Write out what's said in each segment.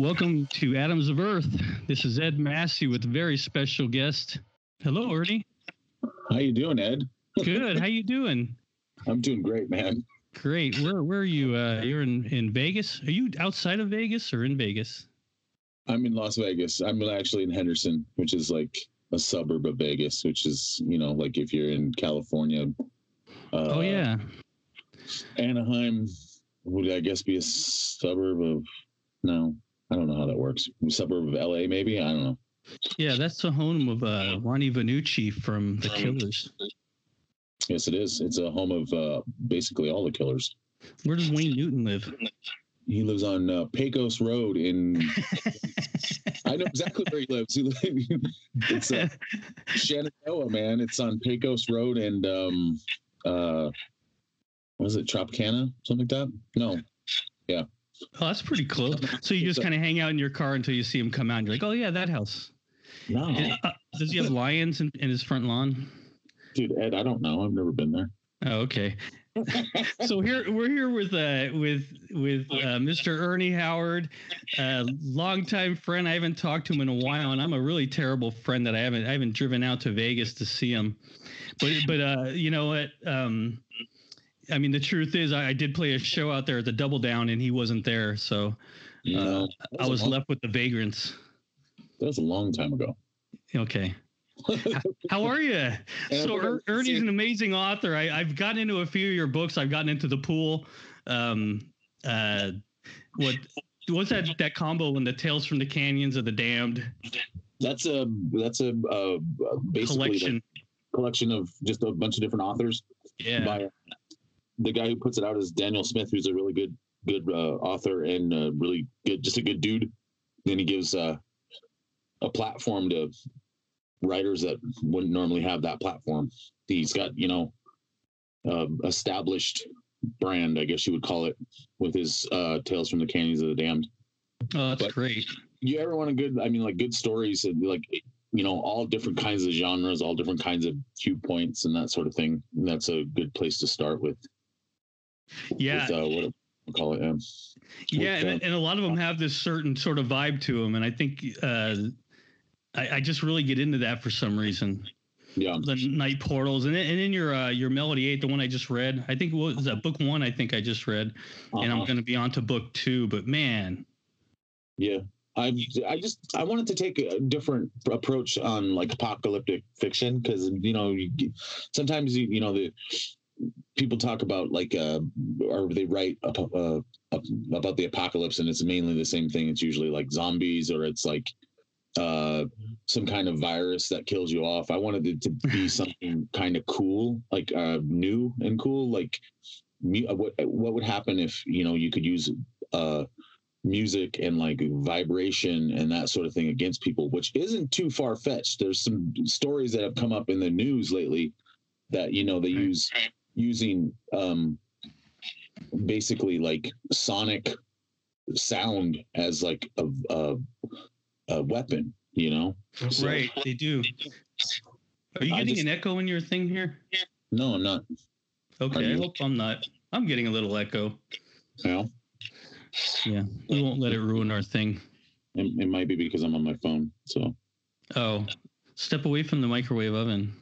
Welcome to Atoms of Earth. This is Ed Massey with a very special guest. Hello, Ernie. How you doing, Ed? Good. How you doing? I'm doing great, man. Great. Where where are you? Uh, you're in in Vegas. Are you outside of Vegas or in Vegas? I'm in Las Vegas. I'm actually in Henderson, which is like a suburb of Vegas, which is you know like if you're in California. Uh, oh yeah. Anaheim would I guess be a suburb of no, I don't know how that works. Suburb of LA, maybe. I don't know. Yeah, that's the home of uh, Ronnie Vannucci from the Killers. Yes, it is. It's a home of uh, basically all the Killers. Where does Wayne Newton live? He lives on uh, Pecos Road in. I know exactly where he lives. He lives it's uh, Shenandoah, man. It's on Pecos Road and um, uh, was it Tropicana, something like that? No, yeah. Oh, that's pretty cool. So you just kind of hang out in your car until you see him come out, and you're like, "Oh yeah, that house." No. And, uh, does he have lions in, in his front lawn? Dude, Ed, I don't know. I've never been there. Oh, okay. so here we're here with uh with with uh, Mr. Ernie Howard, a longtime friend. I haven't talked to him in a while, and I'm a really terrible friend that I haven't I haven't driven out to Vegas to see him. But but uh you know what um I mean, the truth is, I, I, did play a show out there at the Double Down, and he wasn't there, so uh, I was long, left with the vagrants. That was a long time ago. Okay. How are you? so er, Ernie's an amazing author. I, have gotten into a few of your books. I've gotten into the pool. Um, uh, what what's that that combo in the Tales from the Canyons of the Damned? That's a that's a uh, basically collection collection of just a bunch of different authors. Yeah. By the guy who puts it out is Daniel Smith, who's a really good good uh, author and uh, really good, just a good dude. Then he gives uh, a platform to writers that wouldn't normally have that platform. He's got you know uh, established brand, I guess you would call it, with his uh, Tales from the Canyons of the Damned. Oh, that's but great. You ever want a good? I mean, like good stories and like you know all different kinds of genres, all different kinds of cue points and that sort of thing. And that's a good place to start with. Yeah. With, uh, what we call it. Um, yeah, with, and, uh, and a lot of them have this certain sort of vibe to them, and I think uh, I, I just really get into that for some reason. Yeah. The night portals, and and in your uh, your melody eight, the one I just read, I think what was that book one? I think I just read, uh-huh. and I'm uh-huh. going to be on to book two. But man, yeah, I I just I wanted to take a different approach on like apocalyptic fiction because you know sometimes you, you know the people talk about like uh or they write uh, about the apocalypse and it's mainly the same thing. It's usually like zombies or it's like uh some kind of virus that kills you off. I wanted it to be something kind of cool like uh new and cool. Like uh, what what would happen if you know you could use uh music and like vibration and that sort of thing against people which isn't too far fetched there's some stories that have come up in the news lately that you know they use using um, basically like sonic sound as like a, a, a weapon, you know? So, right, they do. Are you getting just, an echo in your thing here? No, I'm not. Okay, I hope I'm not. I'm getting a little echo. Yeah. Yeah, we won't let it ruin our thing. It, it might be because I'm on my phone. So. Oh, step away from the microwave oven.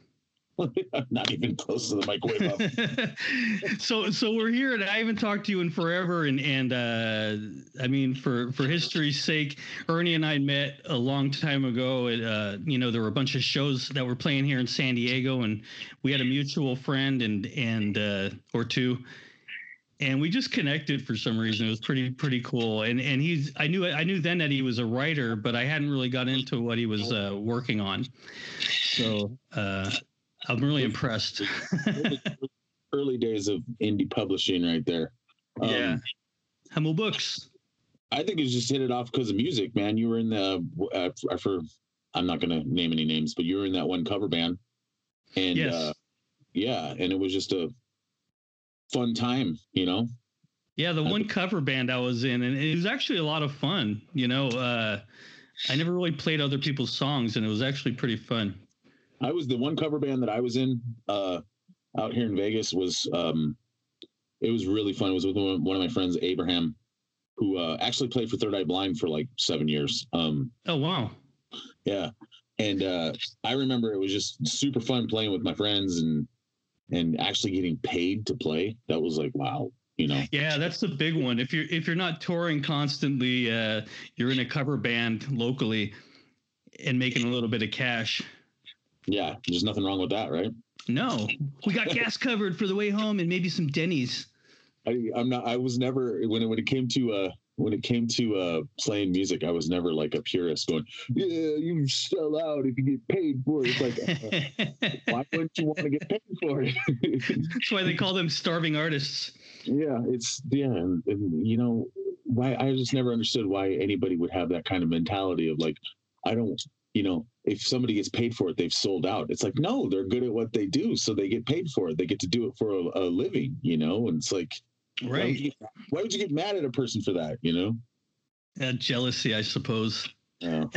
not even close to the microwave. so so we're here, and I haven't talked to you in forever. And and uh, I mean, for for history's sake, Ernie and I met a long time ago. At, uh, you know, there were a bunch of shows that were playing here in San Diego, and we had a mutual friend and and uh, or two. And we just connected for some reason. It was pretty pretty cool. And and he's I knew I knew then that he was a writer, but I hadn't really got into what he was uh, working on. So uh, I'm really impressed. early, days of indie publishing, right there. Um, yeah. Hummel Books. I think it's just hit it off because of music, man. You were in the uh, for I'm not going to name any names, but you were in that one cover band, and yes. uh, yeah, and it was just a fun time, you know. Yeah, the one cover band I was in, and it was actually a lot of fun. You know, uh, I never really played other people's songs, and it was actually pretty fun. I was the one cover band that I was in uh, out here in Vegas was um, it was really fun. It was with one of my friends, Abraham, who uh, actually played for Third Eye Blind for like seven years. Um, oh wow, yeah, and uh, I remember it was just super fun playing with my friends and and actually getting paid to play. That was like wow, you know. Yeah, that's the big one. If you're if you're not touring constantly, uh, you're in a cover band locally and making a little bit of cash. Yeah, there's nothing wrong with that, right? No, we got gas covered for the way home and maybe some Denny's. I, I'm not. I was never when it when it came to uh when it came to uh playing music, I was never like a purist going, yeah, you sell out if you get paid for it. It's like, uh, why wouldn't you want to get paid for it? That's why they call them starving artists. Yeah, it's yeah, and, and you know why I just never understood why anybody would have that kind of mentality of like, I don't, you know, if somebody gets paid for it, they've sold out. It's like no, they're good at what they do, so they get paid for it. They get to do it for a, a living, you know, and it's like Right. why would, you, why would you get mad at a person for that? You know? Uh, jealousy, I suppose. Yeah.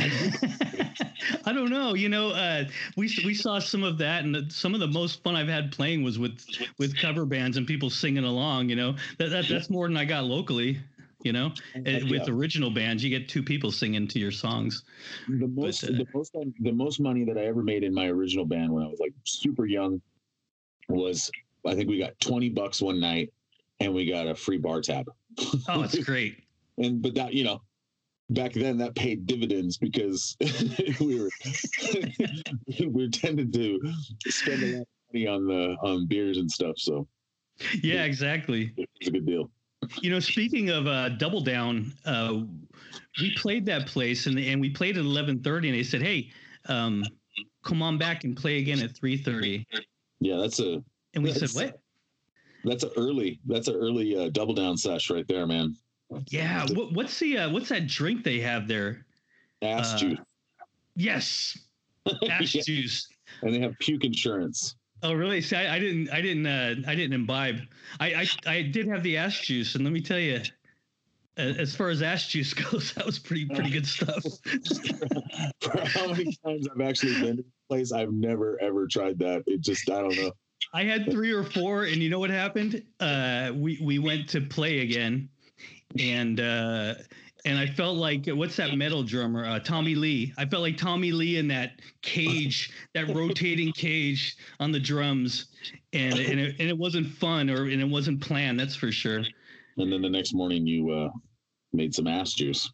I don't know. You know, uh, we we saw some of that, and the, some of the most fun I've had playing was with with cover bands and people singing along. You know, that, that that's more than I got locally. You know, Uh, with Yeah. original bands, you get two people singing to your songs. the most uh, the most the most money that I ever made in my original band when I was like super young was I think we got 20 bucks one night and we got a free bar tab. Oh, that's great. And but that, you know, back then that paid dividends because we were we tended to spend a lot of money on the on beers and stuff. So Yeah, exactly. it's a good deal. You know, speaking of uh, Double Down, uh, we played that place, and and we played at eleven thirty, and they said, "Hey, um, come on back and play again at three 3.30. Yeah, that's a And we said, "What? that's a early that's an early uh, double down sesh right there, man. Yeah, what, what's the uh, what's that drink they have there? Ass Uh, juice. Yes, ash Yeah, juice. And they have puke insurance. Oh, really? See, I, I didn't, I didn't, uh, I didn't imbibe. I, I, I did have the ass juice, and let me tell you, as far as ass juice goes, that was pretty, pretty good stuff. For how many times I've actually been to the place, I've never ever tried that. It just I don't know. I had three or four, and you know what happened? Uh, we we went to play again, and uh, and I felt like what's that metal drummer? Uh, Tommy Lee. I felt like Tommy Lee in that cage, that rotating cage on the drums, and and it, and it wasn't fun or and it wasn't planned. That's for sure. And then the next morning you uh made some ass juice.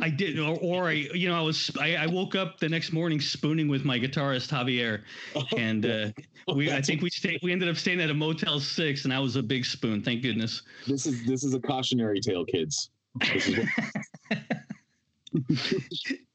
I did, or, or I, you know, I was, I, I woke up the next morning spooning with my guitarist Javier, and uh, we, I think we stayed, we ended up staying at a Motel Six, and I was a big spoon, thank goodness. this is this is a cautionary tale, kids. This is what,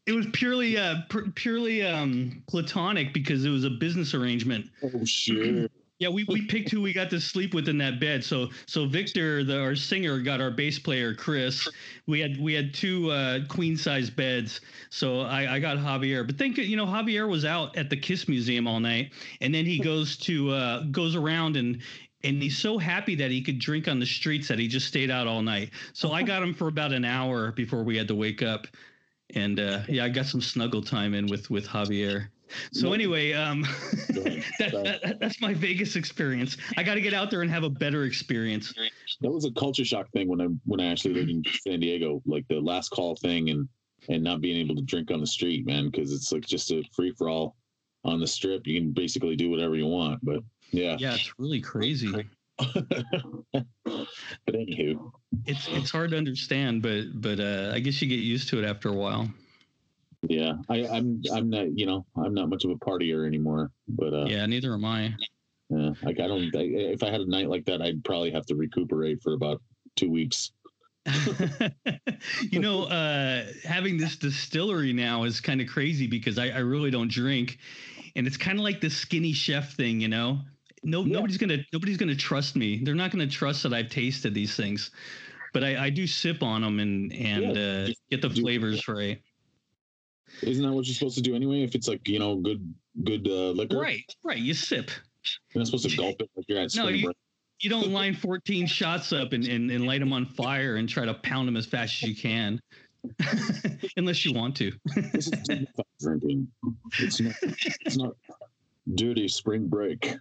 It was purely, uh, pr- purely um, platonic because it was a business arrangement. oh sure. Yeah, we, we picked who we got to sleep with in that bed. So so Victor, the our singer, got our bass player Chris. We had we had two uh, queen size beds. So I, I got Javier. But think you know Javier was out at the Kiss Museum all night, and then he goes to uh, goes around and. And he's so happy that he could drink on the streets that he just stayed out all night. So I got him for about an hour before we had to wake up, and uh, yeah, I got some snuggle time in with with Javier. So anyway, um, that, that, that's my Vegas experience. I got to get out there and have a better experience. That was a culture shock thing when I when I actually lived in San Diego, like the last call thing and and not being able to drink on the street, man, because it's like just a free for all on the strip. You can basically do whatever you want, but yeah. Yeah, it's really crazy. but anywho, It's it's hard to understand, but but uh, I guess you get used to it after a while. yeah, I, I'm I'm not you know I'm not much of a partier anymore, but uh, Yeah, neither am I. yeah, like I don't. I, if I had a night like that, I'd probably have to recuperate for about two weeks. you know, uh, having this distillery now is kind of crazy because I, I really don't drink, and it's kind of like the skinny chef thing. You know, no Yeah. nobody's gonna nobody's gonna trust me. They're not gonna trust that I've tasted these things, but I, I do sip on them and and Yeah, uh, get the do- flavors right. Isn't that what you're supposed to do anyway? If it's like you know good good uh, liquor, Right, right. You sip. You're not supposed to gulp it like you're at No, spring you- break. You don't line 14 shots up and, and, and light them on fire and try to pound them as fast as you can. Unless you want to. This is drinking. It's not. It's not dirty spring break.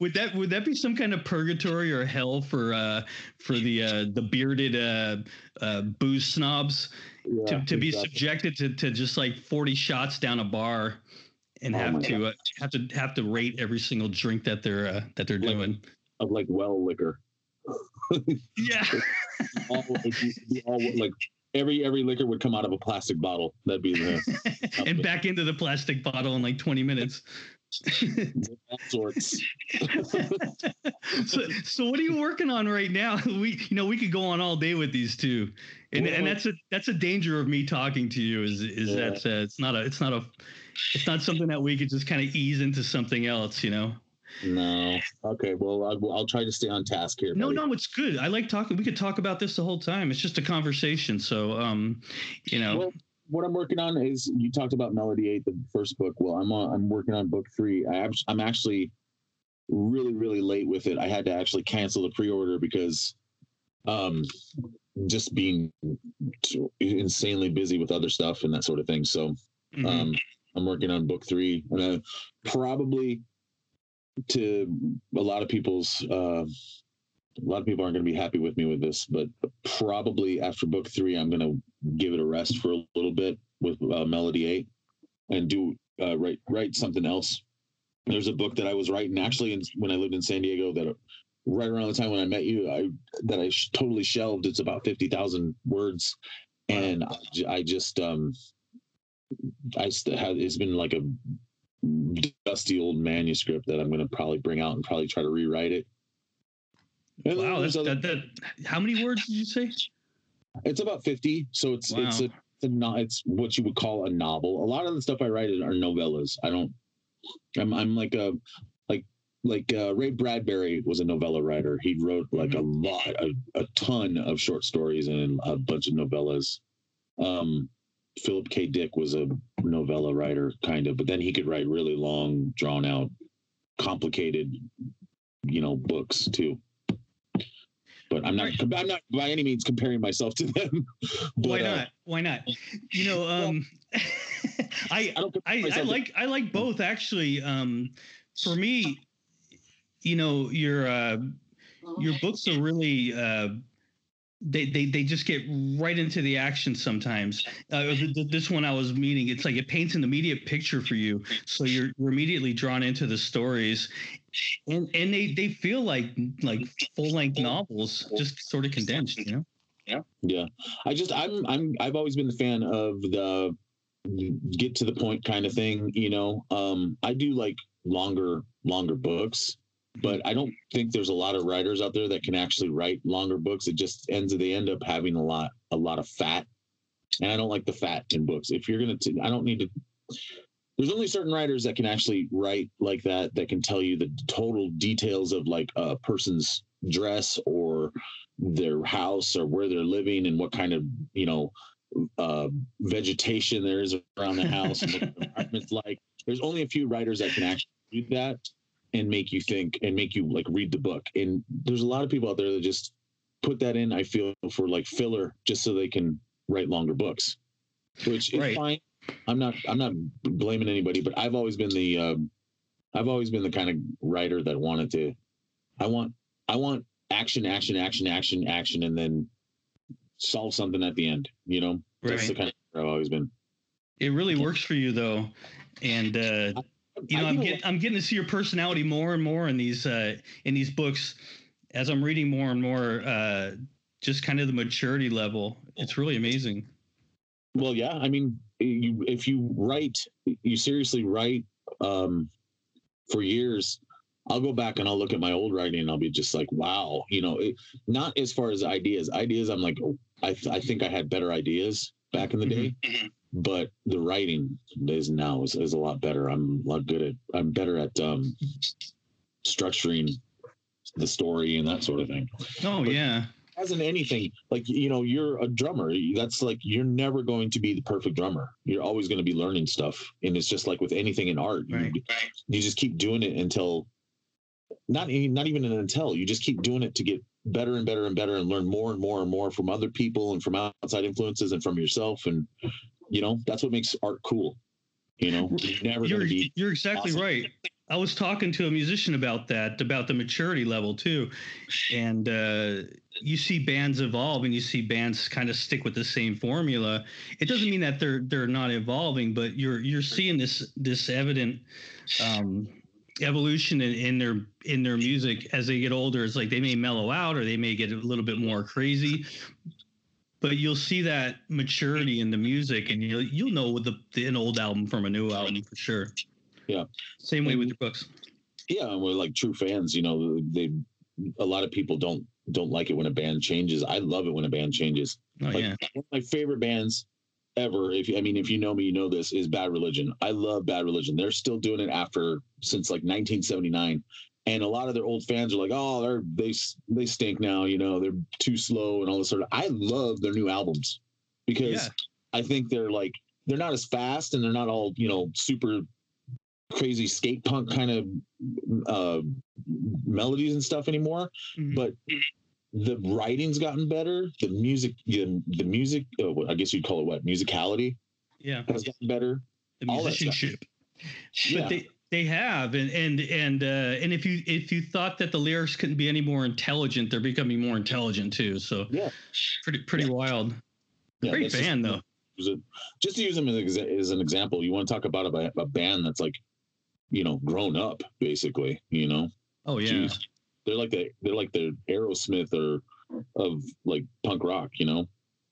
Would that would that be some kind of purgatory or hell for uh for the uh the bearded uh uh booze snobs? Yeah, to, to be subjected to to just like 40 shots down a bar and oh have to uh, have to have to rate every single drink that they're uh, that they're like, doing. of like well liquor. Yeah. All, all, like every every liquor would come out of a plastic bottle. That'd be the and back into the plastic bottle in like 20 minutes. All sorts. so, so what are you working on right now? We you know we could go on all day with these two, and well, and that's a that's a danger of me talking to you is is yeah. that uh, it's not a it's not a it's not something that we could just kind of ease into something else, you know. No. Okay. Well, I'll, I'll, try to stay on task here. No, buddy. no, it's good. I like talking. We could talk about this the whole time. It's just a conversation. So, um, you know. Well, what I'm working on is you talked about Melody Eight, the first book. Well, I'm on, I'm working on book three. I I'm actually really really late with it. I had to actually cancel the pre-order because um just being insanely busy with other stuff and that sort of thing. So mm-hmm. um I'm working on book three and I probably to a lot of people's uh, a lot of people aren't going to be happy with me with this, but probably after book three, I'm going to give it a rest for a little bit with uh, Melody Eight and do uh, write write something else. There's a book that I was writing actually in, when I lived in San Diego that right around the time when I met you, I that I sh- totally shelved. It's about fifty thousand words, and I, I just um I had it's been like a dusty old manuscript that I'm going to probably bring out and probably try to rewrite it. And wow, that's, other, that, that, how many words did you say? It's about 50. So it's, wow. it's a, it's, a, it's what you would call a novel. A lot of the stuff I write are novellas. I don't, I'm, I'm like a, like, like uh, Ray Bradbury was a novella writer. He wrote like mm-hmm. a lot, a, a ton of short stories and a bunch of novellas. Um, Philip K. Dick was a novella writer, kind of, but then he could write really long, drawn out, complicated, you know, books too. But I'm not. I'm not by any means comparing myself to them. But, Why uh, not? Uh, Why not? You know, um, I I, I, I like I like both actually. Um, for me, you know, your uh, your books are really. Uh, they, they they just get right into the action sometimes. Uh, this one I was meaning, it's like it paints an immediate picture for you, so you're, you're immediately drawn into the stories, and and they they feel like like full length novels, just sort of condensed, you know. Yeah, yeah. I just I'm I'm I've always been the fan of the get to the point kind of thing. You know, um, I do like longer longer books but I don't think there's a lot of writers out there that can actually write longer books. It just ends that they end up having a lot a lot of fat, and I don't like the fat in books. If you're gonna, t- I don't need to. There's only certain writers that can actually write like that that can tell you the total details of like a person's dress or their house or where they're living and what kind of you know uh, vegetation there is around the house and what the environment's like. There's only a few writers that can actually do that and make you think and make you like read the book. And there's a lot of people out there that just put that in, I feel, for like filler just so they can write longer books, which is right. fine. I'm not I'm not blaming anybody, but I've always been the um, I've always been the kind of writer that wanted to I want I want action, action, action, action, action, and then solve something at the end. You know, right. that's the kind of I've always been. It really works for you though, and uh, you know, I'm getting I'm getting to see your personality more and more in these uh, in these books as I'm reading more and more. Uh, just kind of the maturity level. It's really amazing. Well, yeah. I mean, you if you write, you seriously write um, for years. I'll go back and I'll look at my old writing and I'll be just like, wow, you know, it, not as far as ideas. Ideas, I'm like, oh, I, th- I think I had better ideas back in the mm-hmm. day. Mm-hmm but the writing is now is, is a lot better. I'm a lot good at I'm better at um, structuring the story and that sort of thing. Oh but yeah. As in anything, like you know, you're a drummer. That's like you're never going to be the perfect drummer. You're always going to be learning stuff, and it's just like with anything in art. Right. You, you just keep doing it until not not even intel you just keep doing it to get better and better and better and learn more and more and more from other people and from outside influences and from yourself and you know, that's what makes art cool. You know, you're never you're, be you're exactly awesome. right. I was talking to a musician about that, about the maturity level too, and uh, you see bands evolve and you see bands kind of stick with the same formula. It doesn't mean that they're they're not evolving, but you're you're seeing this this evident um, evolution in, in their in their music as they get older. It's like they may mellow out or they may get a little bit more crazy, but you'll see that maturity in the music, and you'll you'll know with the, the an old album from a new album for sure. Yeah. Same way with your books. Yeah, and we're like true fans. You know, they a lot of people don't don't like it when a band changes. I love it when a band changes. Oh like, yeah. One of my favorite bands ever, if I mean if you know me, you know this, is Bad Religion. I love Bad Religion. They're still doing it after since like 1979. And a lot of their old fans are like, "Oh, they're they they stink now. You know, they're too slow and all this sort of." I love their new albums because Yeah. I think they're like they're not as fast and they're not all you know super crazy skate punk kind of uh, melodies and stuff anymore. Mhm. But the writing's gotten better. The music, the, the music, uh, I guess you'd call it what musicality yeah. has gotten better. The all that stuff. musicianship. Yeah. But they they have and and and uh, and if you if you thought that the lyrics couldn't be any more intelligent, they're becoming more intelligent too. So Yeah. pretty pretty wild. Yeah, Great that's just- band though. just to use them as, as an example, you want to talk about a, a band that's like, you know, grown up basically. You know, Oh yeah. Jeez. They're like the they're like the Aerosmith or of like punk rock. You know.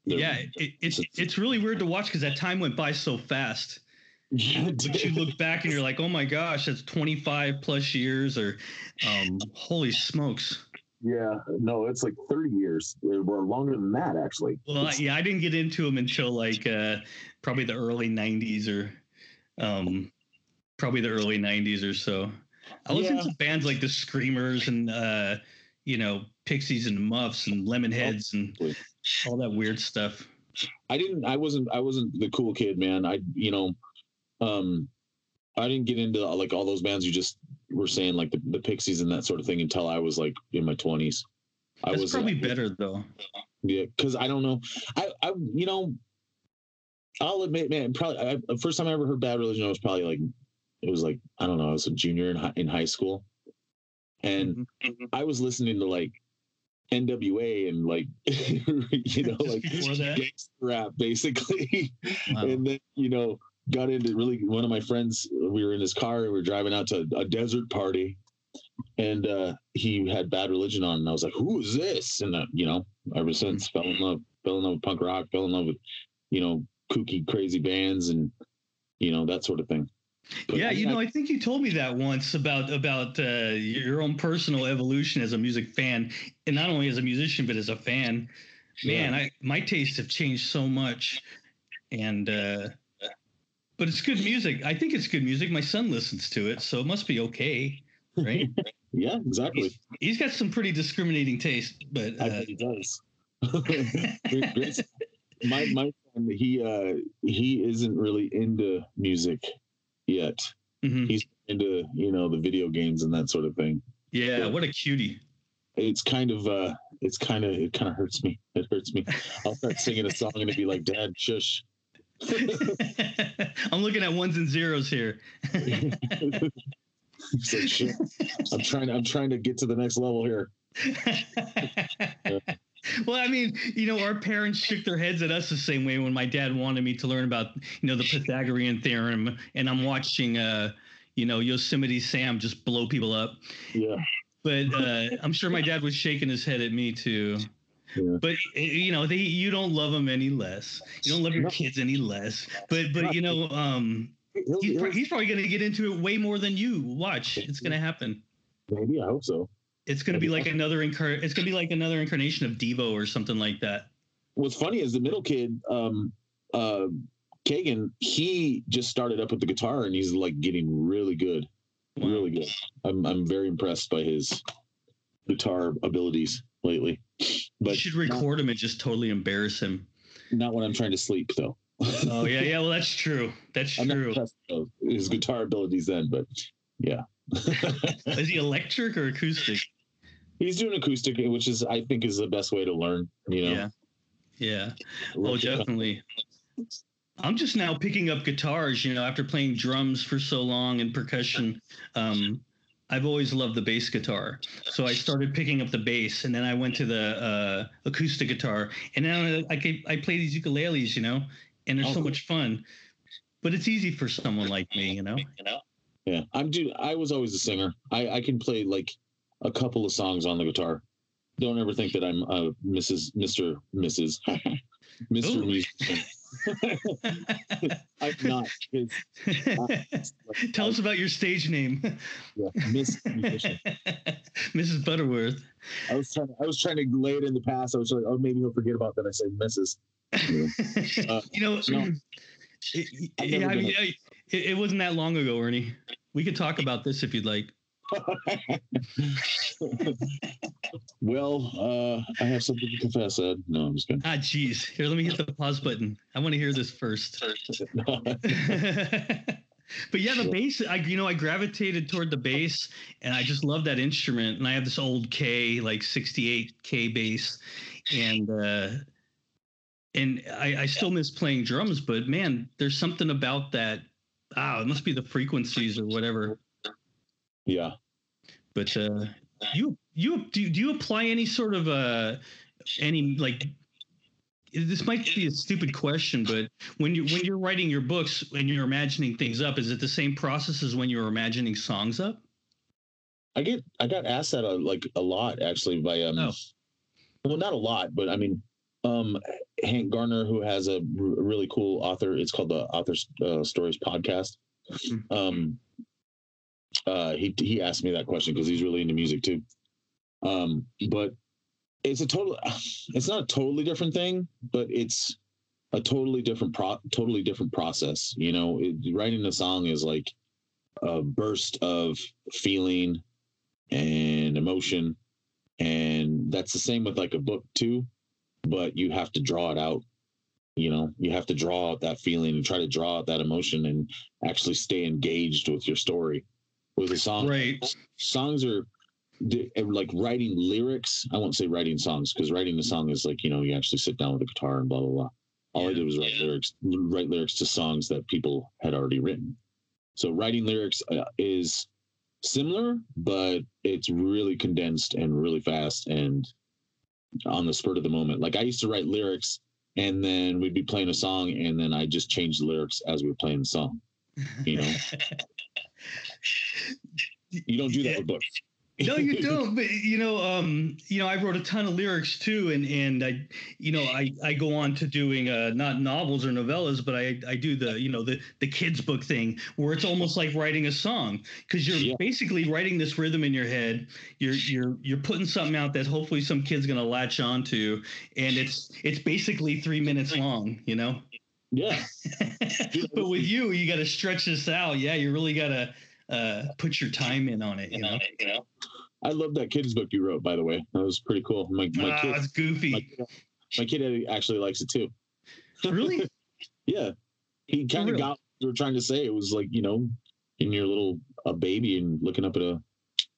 They're- Yeah, it, it's it's really weird to watch because that time went by so fast. Yeah, But you look back and you're like, oh my gosh, that's 25 plus years, or um, holy smokes. Yeah, no, it's like 30 years. We're longer than that, actually. Well, I, yeah, I didn't get into them until like uh, probably the early '90s or um, probably the early '90s or so. I listened Yeah. to bands like the Screamers and uh, you know Pixies and Muffs and Lemonheads and all that weird stuff. I didn't. I wasn't. I wasn't the cool kid, man. I, you know, um, I didn't get into like all those bands you just were saying, like the, the Pixies and that sort of thing, until I was like in my 20s. I was probably better though. Yeah, because I don't know. I, I, you know, I'll admit, man. Probably I, the first time I ever heard Bad Religion, I was probably like, it was like I don't know. I was a junior in high, in high school, and Mhm. I was listening to like NWA and like you know like gangster rap basically, Wow. and then you know got into really one of my friends. We were in his car and we were driving out to a desert party, and uh, he had Bad Religion on, and I was like, "Who is this?" And uh, you know, ever since fell in love, fell in love with punk rock, fell in love with you know kooky, crazy bands, and you know that sort of thing. But yeah, you know, I- I think you told me that once about about uh, your own personal evolution as a music fan, and not only as a musician but as a fan. Man, I my tastes have changed so much, and uh, but it's good music. I think it's good music. My son listens to it, so it must be okay, right? yeah, exactly. He's got some pretty discriminating taste, but I uh, bet he does. Great- great- my my friend, he uh he isn't really into music yet. mhm. He's into you know the video games and that sort of thing. yeah, what a cutie. It's kind of uh it's kind of it kind of hurts me. It hurts me. I'll start singing a song and it'd be like, Dad, shush. I'm looking at ones and zeros here. Like, shit. I'm trying. I'm trying to get to the next level here. Well, I mean, you know, our parents shook their heads at us the same way when my dad wanted me to learn about, you know, the Pythagorean theorem, and I'm watching, uh, you know, Yosemite Sam just blow people up. Yeah. But uh, I'm sure my dad was shaking his head at me too. Yeah. But eh, you know, they you don't love them any less. You don't love your kids any less. But but you know, um, he's, he's probably going to get into it way more than you. Watch, it's going to happen. maybe I hope so. It's going to be like another incar- It's going to be like another incarnation of Devo or something like that. What's funny is the middle kid, um, uh, Kagan. He just started up with the guitar and he's like getting really good, Wow. really good. I'm I'm very impressed by his guitar abilities lately. But you should record him and just totally embarrass him. not when I'm trying to sleep though. Oh yeah, yeah. Well, that's true. That's I'm true. his guitar abilities then, but yeah. Is he electric or acoustic? He's doing acoustic, which is I think is the best way to learn. You know, Yeah. Yeah. Oh, definitely. I'm just now picking up guitars. You know, after playing drums for so long and percussion, um, I've always loved the bass guitar. So I started picking up the bass, and then I went to the uh, acoustic guitar, and now I can, I play these ukuleles. You know, and they're Oh, so cool. much fun. But it's easy for someone like me. You know. Yeah, I'm dude. I was always a singer. I I can play like a couple of songs on the guitar. Don't ever think that I'm uh, Mrs. Mister Mrs. Mister Musician. I'm not. It's, Tell us about your stage name, yeah, Miss Musician. Mrs. Butterworth. I was trying. To, I was trying to lay it in the past. I was like, oh, maybe he'll forget about that. I say Mrs. Uh, you know, no. it, yeah, I mean, it, it wasn't that long ago, Ernie. We could talk about this if you'd like. well, uh, I have something to confess, Ed. No, I'm just kidding. Ah, geez. Here, let me hit the pause button. I want to hear this first. but yeah, the bass. I you know I gravitated toward the bass, and I just love that instrument. And I have this old Kay, like 68 Kay bass, and uh, and I, I still miss playing drums. But man, there's something about that. Ah, it must be the frequencies or whatever. yeah. But uh, you you do do you apply any sort of uh any like this might be a stupid question, but when you when you're writing your books and you're imagining things up, is it the same process as when you're imagining songs up? I get I got asked that a, like a lot actually by um Oh. well not a lot but I mean um Hank Garner who has a r- really cool author it's called the Author uh, Stories podcast Mhm. um uh he he asked me that question because he's really into music too. Um but it's a total it's not a totally different thing but it's a totally different pro totally different process you know? It, writing a song is like a burst of feeling and emotion and that's the same with like a book too but you have to draw it out you know? You have to draw out that feeling and try to draw out that emotion and actually stay engaged with your story with a song Right. songs are like writing lyrics. I won't say writing songs because writing the song is like you know you actually sit down with a guitar and blah blah blah. All i did was write lyrics write lyrics to songs that people had already written. So writing lyrics uh, is similar but it's really condensed and really fast and on the spur of the moment. Like i used to write lyrics and then we'd be playing a song and then i just changed the lyrics as we were playing the song you know you don't do that with books no, you don't. But you know, um, you know, I wrote a ton of lyrics too, and and I, you know, I I go on to doing uh not novels or novellas, but I I do the you know the the kids book thing where it's almost like writing a song because you're Yeah. basically writing this rhythm in your head. You're you're you're putting something out that hopefully some kid's gonna latch onto, and it's it's basically three minutes long. You know. yeah but with you, you got to stretch this out. Yeah, you really got to uh, put your time in on it. You know, I love that kids book you wrote, by the way. That was pretty cool. My my ah, kid, it's goofy. my, my kid actually likes it too. really? Yeah, he kind of really? got what you were trying to say. It was like you know, in your little a baby and looking up at a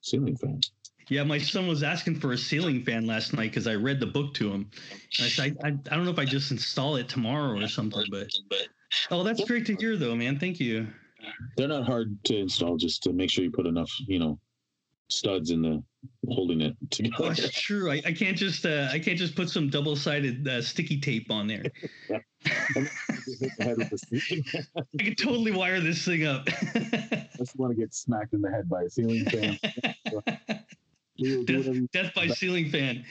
ceiling fan. Yeah, my son was asking for a ceiling fan last night because I read the book to him. And I said, I, I, I don't know if I just install it tomorrow or something, but oh, that's great to hear, though, man. Thank you. They're not hard to install. Just to make sure you put enough, you know, studs in the holding it Oh, together. that's true. I, I can't just uh, I can't just put some double sided uh, sticky tape on there. Hit the head with the ceiling. I could totally wire this thing up. I just want to get smacked in the head by a ceiling fan. Death, death by ceiling fan.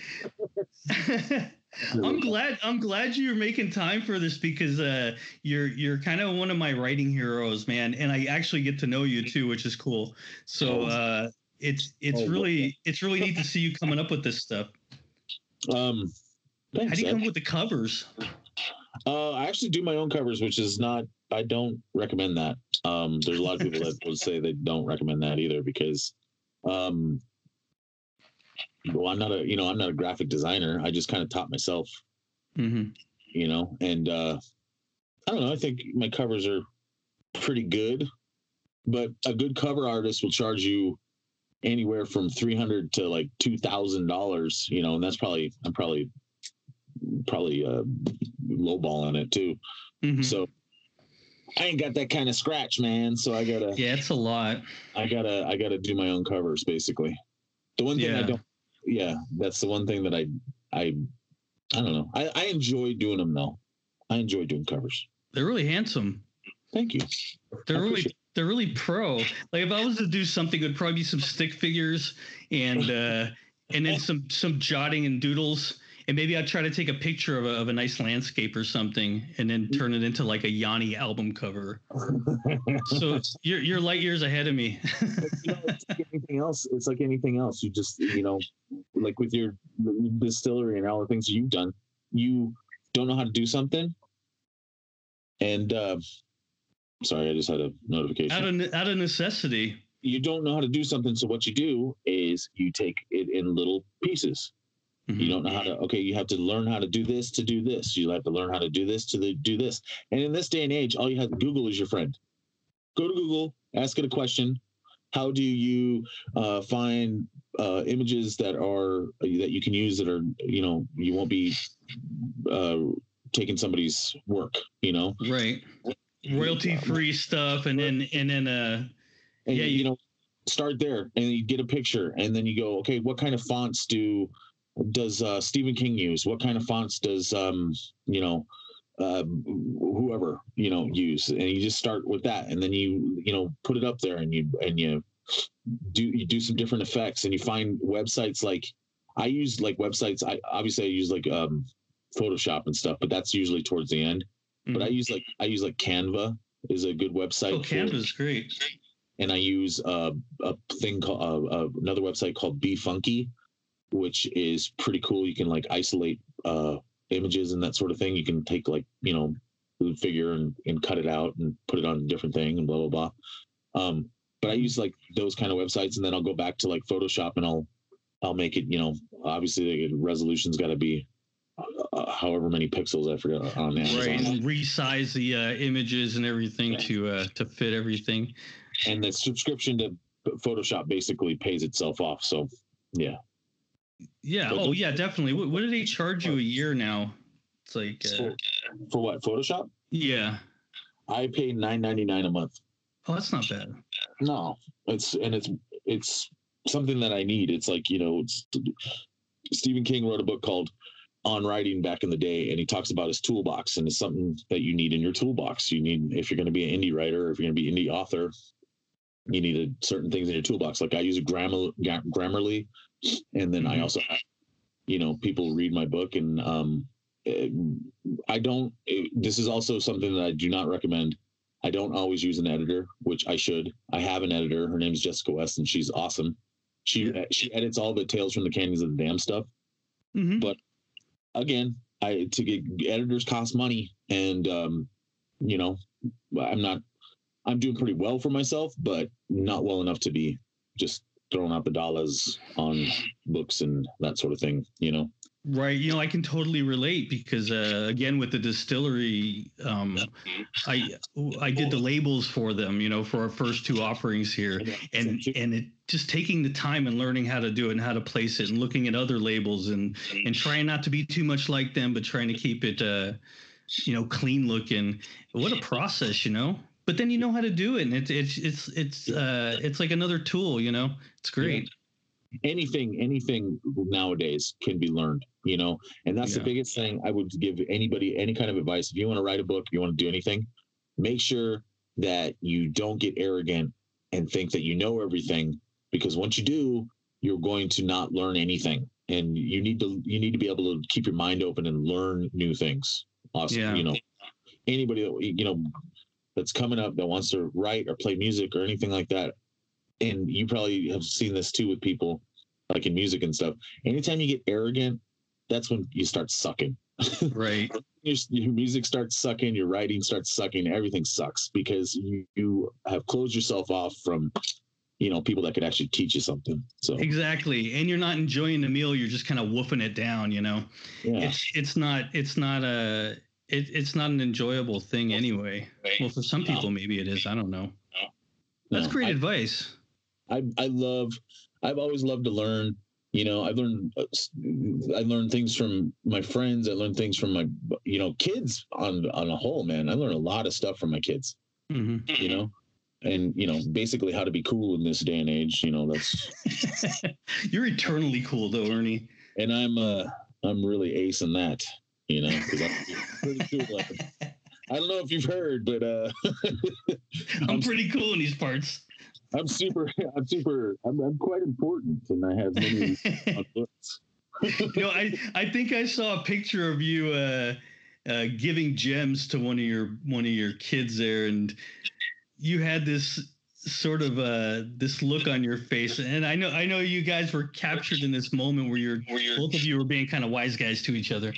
I'm glad I'm glad you're making time for this because uh, you're you're kind of one of my writing heroes, man, and I actually get to know you too, which is cool. So uh, it's it's Oh, really it's really neat to see you coming up with this stuff. Um, How do you come up with the covers? Uh, I actually do my own covers, which is not. I don't recommend that. Um, there's a lot of people that would say they don't recommend that either because, um, well, I'm not a you know I'm not a graphic designer. I just kind of taught myself, hmm you know, and uh, I don't know. I think my covers are pretty good, but a good cover artist will charge you anywhere from three hundred to like two thousand dollars. You know, and that's probably I'm probably probably uh, lowballing it too. hmm So I ain't got that kind of scratch, man. So I gotta, Yeah, it's a lot. I gotta, I gotta do my own covers, basically. The one thing I don't, yeah, that's the one thing that I, I, I don't know. I, I enjoy doing them though. I enjoy doing covers. They're really handsome. Thank you. They're really they're really pro. Like if I was to do something, it would probably be some stick figures and uh and then some some jotting and doodles. And maybe I'd try to take a picture of a, of a nice landscape or something, and then turn it into like a Yanni album cover. So you're you're light years ahead of me. you know, it's like anything else. It's like anything else. You just, you know, like with your distillery and all the things you've done, you don't know how to do something. And uh, sorry, I just had a notification. out of out of necessity. you don't know how to do something. So what you do is you take it in little pieces. Mhm. You don't know how to. Okay, you have to learn how to do this to do this. You have to learn how to do this to the, do this. And in this day and age, all you have Google is your friend. Go to Google, ask it a question. How do you uh, find uh, images that are that you can use that are you know you won't be uh, taking somebody's work. You know, Right. Royalty free stuff, and then and then uh and Yeah, you, you- know start there and you get a picture and then you go okay what kind of fonts do does uh, stephen king use? What kind of fonts does um you know uh, whoever you know use? And you just start with that and then you you know put it up there and you and you do you do some different effects and you find websites like i use like websites i obviously i use like um photoshop and stuff but that's usually towards the end. But i use like i use like canva is a good website oh for- Canva's great. and I use uh, a thing called uh, uh, another website called BeFunky, which is pretty cool. You can like isolate uh, images and that sort of thing. You can take like you know the figure and, and cut it out and put it on a different thing and blah blah blah. Um, but I use like those kind of websites, and then I'll go back to like Photoshop and I'll I'll make it. You know, obviously the resolution's got to be uh, however many pixels I forget on Amazon. Right, and resize the uh, images and everything to uh, to fit everything. and the subscription to Photoshop basically pays itself off. So yeah. Yeah. But Oh, yeah, definitely. What, what do they charge you a year now? It's like, uh, For, for what? Photoshop? yeah. I pay nine ninety nine a month. Oh, that's not bad. No, it's and it's it's something that I need. It's like you know, Stephen King wrote a book called On Writing back in the day, and he talks about his toolbox, and it's something that you need in your toolbox. You need if you're going to be an indie writer, if you're going to be an indie author, you need a, certain things in your toolbox. Like I use Grammar, Grammarly, and then I Mhm. also, you know, people read my book, and um, eh, I don't. eh, this is also something that I do not recommend. I don't always use an editor, which I should. I have an editor. Her name is Jessica West, and she's awesome. She she edits all the Tales from the Canyons of the Damned stuff. Mhm. But again, I to get editors cost money, and um, you know, I'm not. I'm doing pretty well for myself, but not well enough to be just throwing out the dollars on books and that sort of thing. You know. Right. You know, I can totally relate because uh, again with the distillery, um, I I did the labels for them. You know, for our first two offerings here, and and it just taking the time and learning how to do it and how to place it and looking at other labels and and trying not to be too much like them, but trying to keep it, uh, you know, clean looking. What a process, you know. But then you know how to do it, and it's it's it's it's uh, it's like another tool. You know, it's great. anything anything nowadays can be learned you know? And that's the biggest thing i would give anybody any kind of advice. If you want to write a book you want to do anything make sure that you don't get arrogant and think that you know everything because once you do you're going to not learn anything. And you need to you need to be able to keep your mind open and learn new things. Awesome Yeah. you know? Anybody that you know that's coming up that wants to write or play music or anything like that and you probably have seen this too with people like in music and stuff anytime you get arrogant that's when you start sucking Right. your, your music starts sucking your writing starts sucking everything sucks because you, you have closed yourself off from you know people that could actually teach you something so Exactly. And you're not enjoying the meal, you're just kind of woofing it down, you know. yeah It's it's not it's not a it, it's not an enjoyable thing anyway. Well, for some people maybe it is. I don't know. That's great I- advice. I I love I've always loved to learn. You know, I've learned uh, I learned things from my friends. I learned things from my you know kids on on a whole. Man, I learned a lot of stuff from my kids. hmm you know, and you know, basically how to be cool in this day and age. You know, that's You're eternally cool though, Ernie. and I'm uh I'm really ace in that. You know, pretty cool. I don't know if you've heard, but uh, I'm pretty cool in these parts. I'm super. I'm super. I'm, I'm quite important, and I have many books. you know, I I think I saw a picture of you uh, uh, giving gems to one of your one of your kids there, and you had this sort of uh this look on your face. And i know i know you guys were captured in this moment where you're Where you're both of you were being kind of wise guys to each other.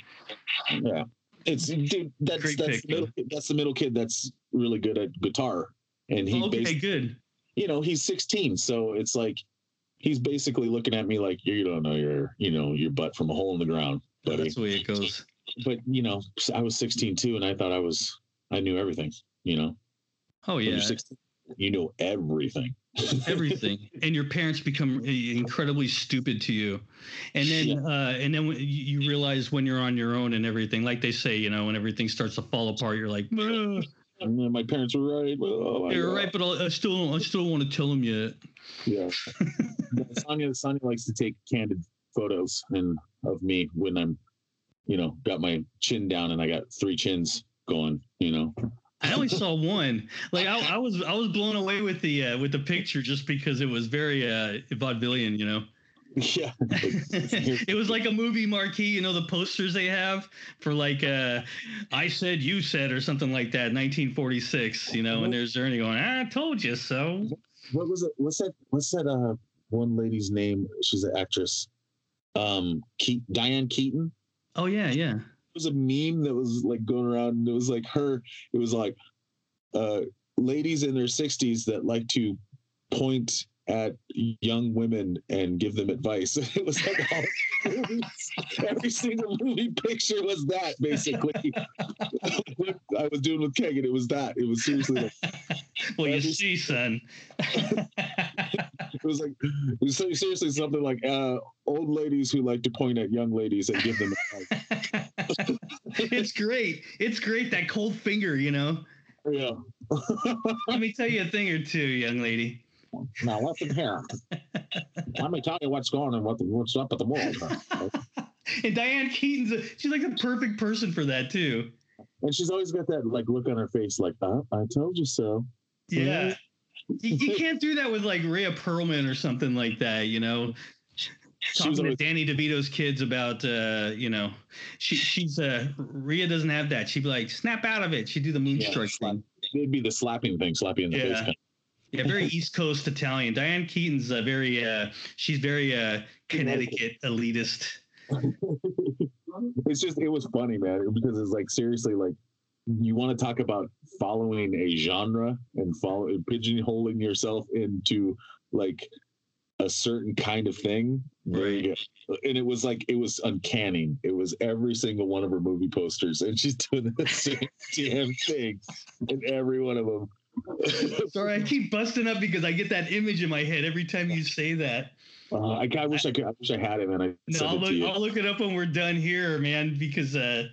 Yeah, it's dude. That's Great that's pick, the middle, that's the middle kid that's really good at guitar, and he okay basically, good. you know, he's 16, so it's like he's basically looking at me like you don't know your you know your butt from a hole in the ground, buddy. that's the way it goes. But you know, I was 16 too, and I thought I was I knew everything. You know, oh yeah you're 16, you know everything. everything and your parents become incredibly stupid to you and then Yeah. uh and then you realize when you're on your own and everything like they say you know when everything starts to fall apart you're like "Ugh, And then my parents were right. Oh you're right but I'll, i still i still don't want to tell them yet Yeah. Sonia, Sonia likes to take candid photos and of me when I'm, you know, got my chin down and I got three chins going. You know. I only saw one like I, I was i was blown away with the uh with the picture just because it was very uh vaudevillian you know Yeah. it was like a movie marquee, you know, the posters they have for like uh I said you said or something like that, 1946, you know, and there's Ernie going, I told you so. what was it? What's that? What's that? Uh, one lady's name? She's an actress. Um, Ke- Diane Keaton. Oh yeah, yeah. Was a meme that was like going around. And it was like her. It was like, uh, ladies in their sixties that like to point at young women and give them advice. It was like movies. every single movie picture was that basically. what I was doing with Kegan, it was that. It was seriously like, well, you see, son. it was like it was seriously something like uh, old ladies who like to point at young ladies and give them advice. It's great. It's great that cold finger, you know. yeah. Let me tell you a thing or two, young lady. now listen here. Let me tell you what's going on, what what's up at the world. and Diane Keaton's a, she's like the perfect person for that too. And she's always got that like look on her face, like, uh, I told you so. Yeah. You, you can't do that with like Rhea Perlman or something like that, you know. She was Talking to always, Danny DeVito's kids about, uh, you know, she she's uh Rhea doesn't have that. She'd be like, snap out of it. She'd do the Yeah, moonstruck slap. thing. it'd be the slapping thing, slapping in the Yeah. face. Yeah, very East Coast Italian. Diane Keaton's uh, very, uh, she's very uh, Connecticut elitist. it's just it was funny, man, because it's like seriously like you want to talk about following a genre and follow pigeonholing yourself into like a certain kind of thing. Right. And it was like it was uncanny. It was every single one of her movie posters, and she's doing the same damn thing in every one of them. Sorry, I keep busting up because I get that image in my head every time you say that. Uh, I, I wish I could. I wish I had it, and I no, I'll look. I'll look it up when we're done here, man, because uh,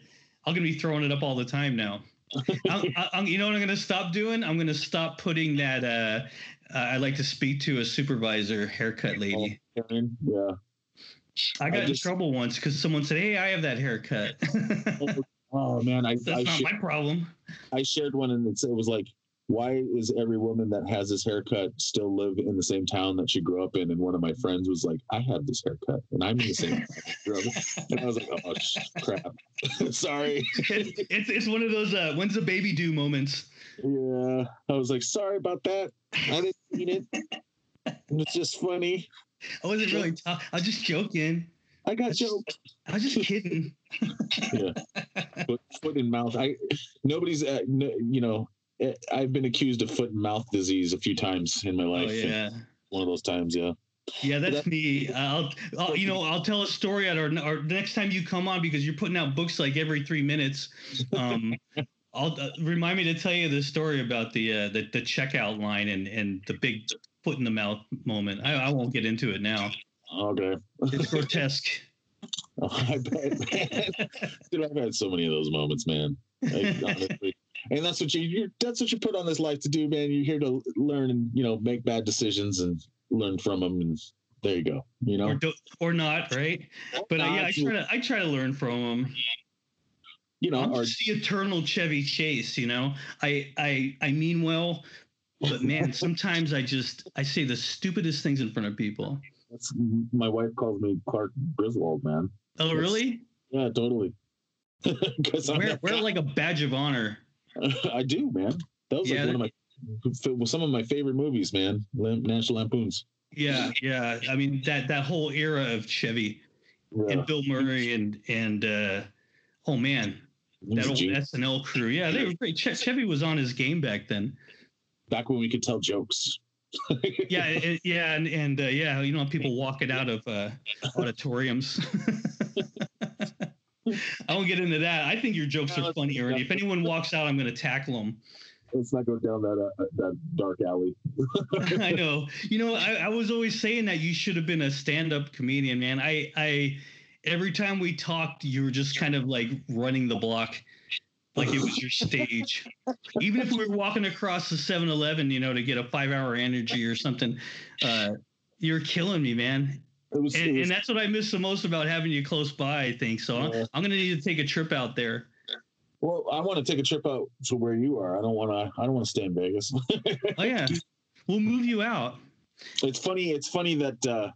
I'm gonna be throwing it up all the time now. I'm, I'm, you know what I'm gonna stop doing? I'm gonna stop putting that. Uh, uh, I like to speak to a supervisor haircut lady. Yeah. I got I just- in trouble once because someone said, "Hey, I have that haircut." Oh man, I That's I, not sh- my problem. I shared one, and it was like, why is every woman that has this haircut still live in the same town that she grew up in? And one of my friends was like, I have this haircut, and I'm in the same. town I grew up in." and I was like, oh sh- crap, sorry. It, it's it's one of those uh, when's the baby due moments. Yeah, I was like, sorry about that. I didn't mean it. It's just funny. I wasn't really. T- I was just joking. I got joked. I was just kidding. yeah, foot, foot and mouth. I nobody's uh, no, you know eh, I've been accused of foot and mouth disease a few times in my life. Oh yeah. One of those times, yeah. Yeah, that's That- me. I'll, I'll, you know, I'll tell a story at our, our next time you come on because you're putting out books like every three minutes. Um, I'll uh, remind me to tell you the story about the uh, the, the checkout line and and the big foot in the mouth moment. I, I won't get into it now. Okay. It's grotesque. Oh, I bet. Dude, I've had so many of those moments, man. Honestly, and that's what you you're, that's what you put on this life to do, man. You're here to learn and you know make bad decisions and learn from them, and there you go. You know, or, do, or not, right? But uh, yeah, I try to I try to learn from them. You know, I'm just the eternal Chevy Chase. You know, I I I mean well, but man, sometimes I just I say the stupidest things in front of people. that's my wife calls me Clark Griswold, man. Oh, That's- really? Yeah, totally. Because wear like a badge of honor. I do, man. That was Yeah, like one of my some of my favorite movies, man. National Lampoons. Yeah, yeah. I mean that that whole era of Chevy Yeah. and Bill Murray and and uh, oh man, that old Genius. SNL crew. Yeah, they were great. Che- Chevy was on his game back then. Back when we could tell jokes. Yeah, it, yeah, and and uh, yeah, you know, people walking out of uh, auditoriums. I won't get into that. I think your jokes No, are funny, Ernie. If anyone walks out, I'm going to tackle them. Let's not go down that uh, that dark alley. I know. You know, I, I was always saying that you should have been a stand-up comedian, man. I, I, every time we talked, you were just kind of like running the block, like it was your stage. Even if we were walking across the 7-Eleven, you know, to get a five-hour energy or something, uh, you're killing me, man. It was, And, was and that's what I miss the most about having you close by. I think so. Yeah. I'm gonna need to take a trip out there. well, I want to take a trip out to where you are. I don't want to. I don't want to stay in Vegas. Oh yeah, we'll move you out. it's funny. It's funny that uh,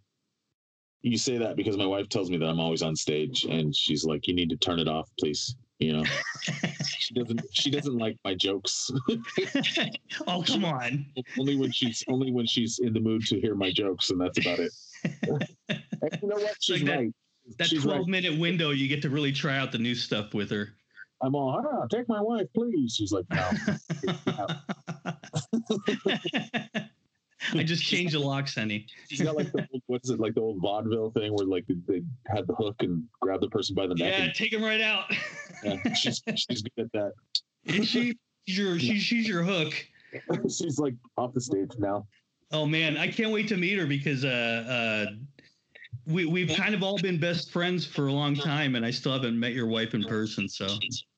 you say that because my wife tells me that I'm always on stage, and she's like, "You need to turn it off, please." You know, she doesn't. She doesn't like my jokes. oh come on. only when she's only when she's in the mood to hear my jokes, and that's about it. and you know what? She's Like that- right. That she's 12 right. minute window, you get to really try out the new stuff with her. I'm all, ah, take my wife, please. She's like, no. I just changed the locks, honey. She's got like the old, what's it like the old vaudeville thing where like they had the hook and grab the person by the neck. Yeah, take him right out. Yeah, she's she's good at that. Is she? She's your, she, she's your hook. she's like off the stage now. Oh man, I can't wait to meet her because uh, uh, we we've kind of all been best friends for a long time, and I still haven't met your wife in person. So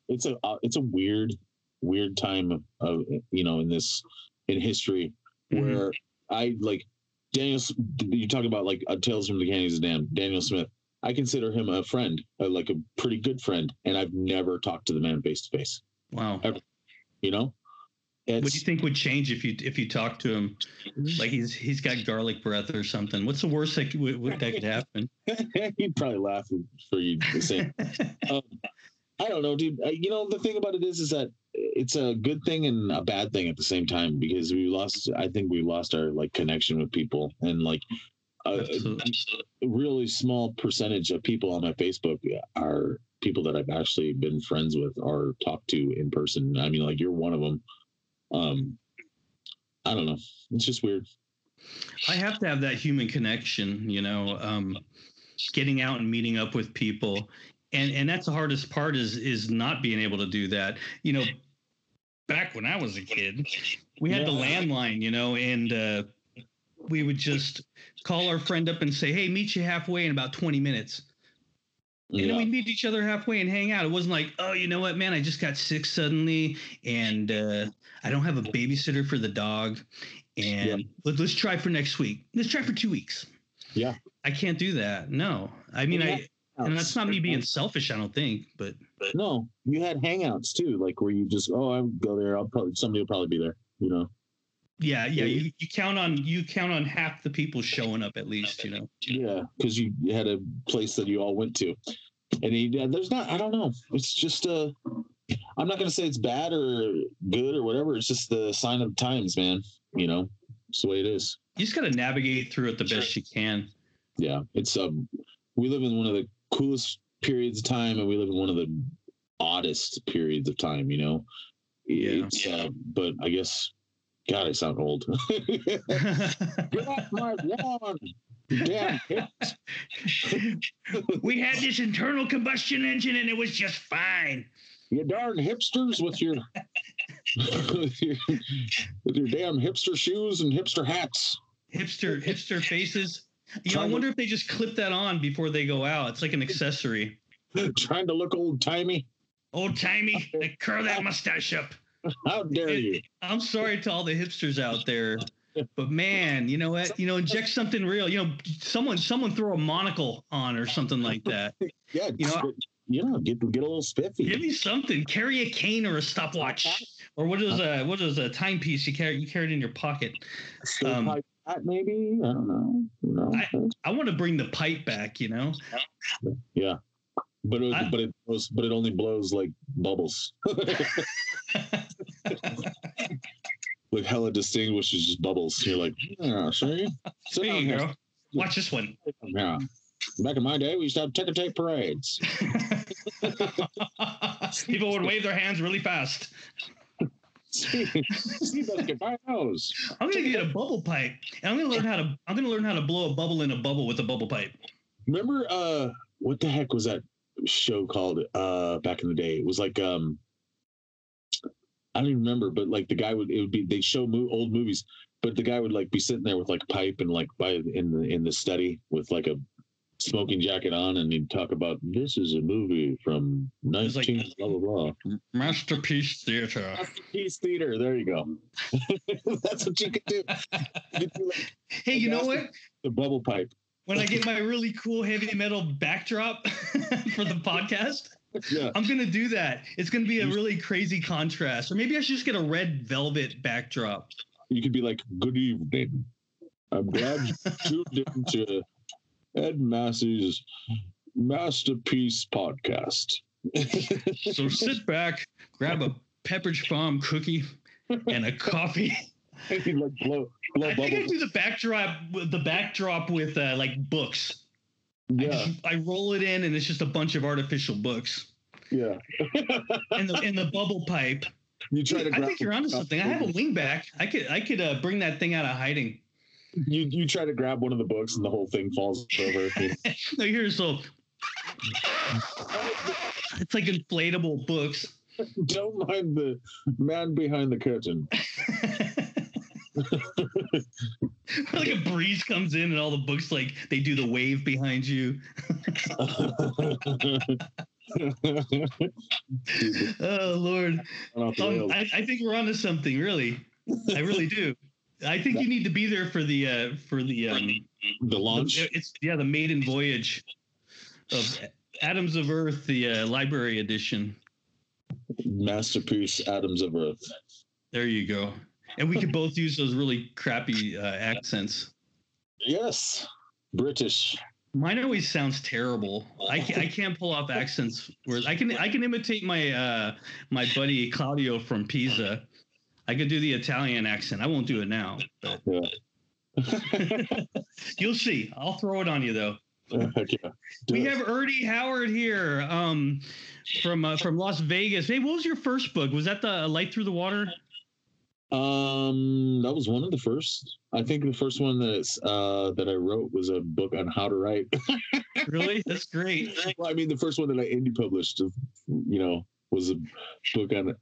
It's a uh, it's a weird weird time of, of you know in this in history Mhm. where I like Daniel. You talk about like uh, Tales from the Canyons of Damned. Daniel Smith. I consider him a friend, uh, like a pretty good friend, and I've never talked to the man face to face. wow, Ever. You know, what do you think would change if you if you talk to him? Like he's he's got garlic breath or something. What's the worst that could, what- that could happen? he'd probably laugh for you the same. um, I don't know, dude. Uh, you know, the thing about it is, is that it's a good thing and a bad thing at the same time because we lost. I think we lost our like connection with people and like a, a really small percentage of people on my Facebook are people that I've actually been friends with or talked to in person. I mean, like you're one of them. Um, I don't know. It's just weird. I have to have that human connection, you know, um, getting out and meeting up with people. And and that's the hardest part is is not being able to do that. You know, back when I was a kid, we had the landline, you know, and uh, we would just call our friend up and say, "Hey, meet you halfway in about 20 minutes." And then we'd meet each other halfway and hang out. It wasn't like, oh, you know what, man, I just got sick suddenly and uh, I don't have a babysitter for the dog. And let, us try for next week. Let's try for two weeks. Yeah. I can't do that. No. I mean, Yeah. I, and that's not me being selfish, I don't think, but No, you had hangouts too, like where you just, oh, I'll go there. I'll probably somebody will probably be there. You know. yeah, yeah, you, you count on you count on half the people showing up at least, you know. Yeah, because you you had a place that you all went to, and he, yeah, there's not. I don't know. It's just uh, I'm not gonna say it's bad or good or whatever. It's just the sign of the times, man. You know, it's the way it is. You just got to navigate through it the best you can. Yeah, it's um, we live in one of the coolest periods of time, and we live in one of the oddest periods of time. You know. Yeah. It's, uh, but I guess, God, I sound old. Get off my lawn, damn we had this internal combustion engine and it was just fine. You darn hipsters with your with your, with your damn hipster shoes and hipster hats. Hipster hipster faces. Know, I Trying to- wonder if they just clip that on before they go out. It's like an accessory. Trying to look old timey. Old timey, curl that mustache up. How dare you? I'm sorry to all the hipsters out there, but man, you know what? You know, inject something real. You know, someone someone throw a monocle on or something like that. Yeah, You know- you know, get get a little spiffy. Give me something. Carry a cane or a stopwatch, or what is a what is a timepiece you carry you carry it in your pocket. um, Stovepipe hat, maybe I don't know. You know? I want to bring the pipe back. You know, yeah, but it, I- but it blows, but it only blows like bubbles. like hella distinguishes just bubbles. You're like, yeah, see, Sit there you go. Watch this one. Yeah. Back in my day, we used to have ticker tape parades. People would wave their hands really fast. Steve, Steve doesn't get. I'm gonna get a bubble pipe, and I'm gonna learn how to. I'm gonna learn how to blow a bubble in a bubble with a bubble pipe. Remember, uh, what the heck was that show called uh back in the day? It was like um, I don't even remember, but like the guy would it would be they show mo- old movies, but the guy would like be sitting there with like pipe and like by in the in the study with like a smoking jacket on, and he'd talk about this is a movie from It's like- nineteen blah blah blah. Masterpiece theater. Masterpiece Theater. There you go. That's what you could do. You could like Hey, you know what? the bubble pipe. When I get my really cool heavy metal backdrop for the podcast, Yeah. I'm gonna do that. It's gonna be a really crazy contrast, or maybe I should just get a red velvet backdrop. You could be like, "Good evening. I'm glad you tuned into Ed Massey's Masterpiece podcast." So sit back, grab a Pepperidge Farm cookie and a coffee. Like blow, blow I think I do the backdrop, the backdrop with uh, like books. I, Yeah, just, I roll it in, and it's just a bunch of artificial books. yeah. And the in the bubble pipe. You try to. I think you're onto something. I have a wingback. I could I could uh, bring that thing out of hiding. You you try to grab one of the books and the whole thing falls over. No, here's so. It's like inflatable books. Don't mind the man behind the curtain. like a breeze comes in and all the books like they do the wave behind you. Oh Lord, um. I, I think we're onto something. Really, I really do. I think you need to be there for the uh, for the um, the launch. the- it's yeah the maiden voyage of Atoms of Earth, the uh, library edition. masterpiece atoms of earth There you go. And we could both use those really crappy uh, accents. yes british Mine always sounds terrible. I can't, I can't pull off accents. Whereas I can I can imitate my uh, my buddy Claudio from Pisa. I could do the Italian accent. I won't do it now, you'll see. I'll throw it on you though. okay. We it. have Ernie Howard here um, from uh, from Las Vegas. Hey, what was your first book? Was that the Light Through the Water? um that was one of the first i think the first one that's uh that i wrote was a book on how to write Really? That's great. well, i mean the first one that i indie published you know was a book on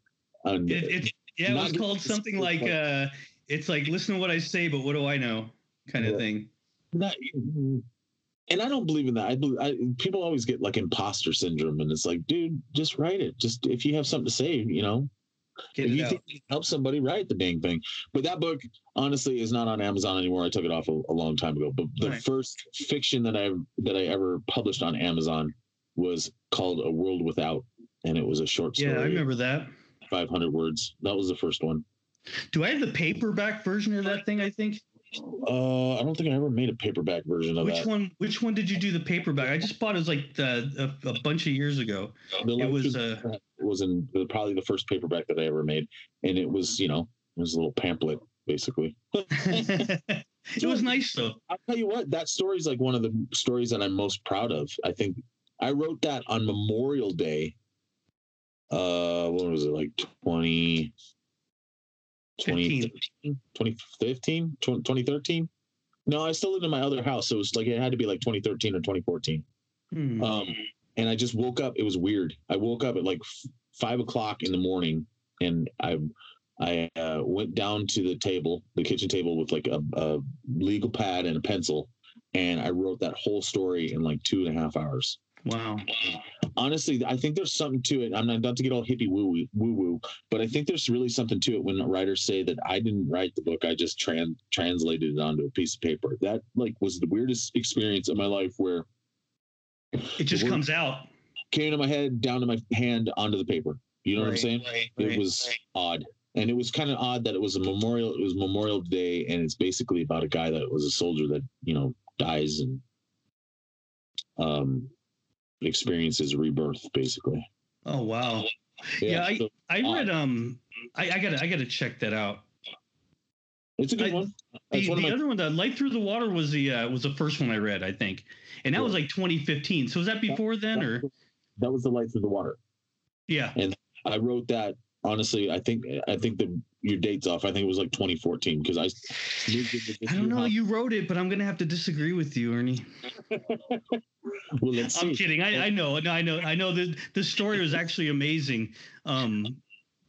on It, it yeah, it was called something like uh, it's like listen to what I say, but what do I know, kind of thing. not, and I don't believe in that. I, believe, I people always get like imposter syndrome, and it's like, dude, just write it. Just if you have something to say, you know, Get if you out. think you help somebody, write the dang thing. But that book, honestly, is not on Amazon anymore. I took it off a, a long time ago. But the Right. first fiction that I that I ever published on Amazon was called A World Without, and it was a short story, yeah, I remember that. 500 words. That was the first one. Do I have the paperback version of that thing? I think. Uh, I don't think I ever made a paperback version of Which that. one? Which one did you do the paperback? I just bought it was like the, a, a bunch of years ago. The It was uh, was in the, probably the first paperback that I ever made, and it was you know it was a little pamphlet basically. it was nice though. I'll tell you what, that story is like one of the stories that I'm most proud of. I think I wrote that on Memorial Day. Uh, what was it like 20, 20 2015, 2013? No, I still lived in my other house, so it was like it had to be like 2013 or 2014. Hmm. Um, and I just woke up. It was weird. I woke up at like f- five o'clock in the morning, and I I uh, went down to the table, the kitchen table, with like a, a legal pad and a pencil, and I wrote that whole story in like two and a half hours. Wow. honestly, I think there's something to it. I'm not, not to get all hippie woo woo woo, but I think there's really something to it when writers say that I didn't write the book, I just trans translated it onto a piece of paper. That like was the weirdest experience of my life where it just comes out. came to my head, down to my hand, onto the paper. You know what I'm saying? right, it right. was odd and it was kind of odd that it was a memorial it was memorial day and it's basically about a guy that was a soldier that you know dies and um experiences rebirth basically Oh wow. Yeah, I, so I odd. read um I, I gotta I gotta check that out. it's a good I- one The, one the my- other one, the Light Through the Water was the uh, was the first one I read, I think. And that was like 2015. So was that before then or that was the light through the water yeah. And I wrote that honestly i think i think the your dates off i think it was like 2014 because i moved into this I don't know. You wrote it, but I'm gonna have to disagree with you, Ernie. well let's I'm kidding. I, I know. No, I know. I know. The the story was actually amazing. Um,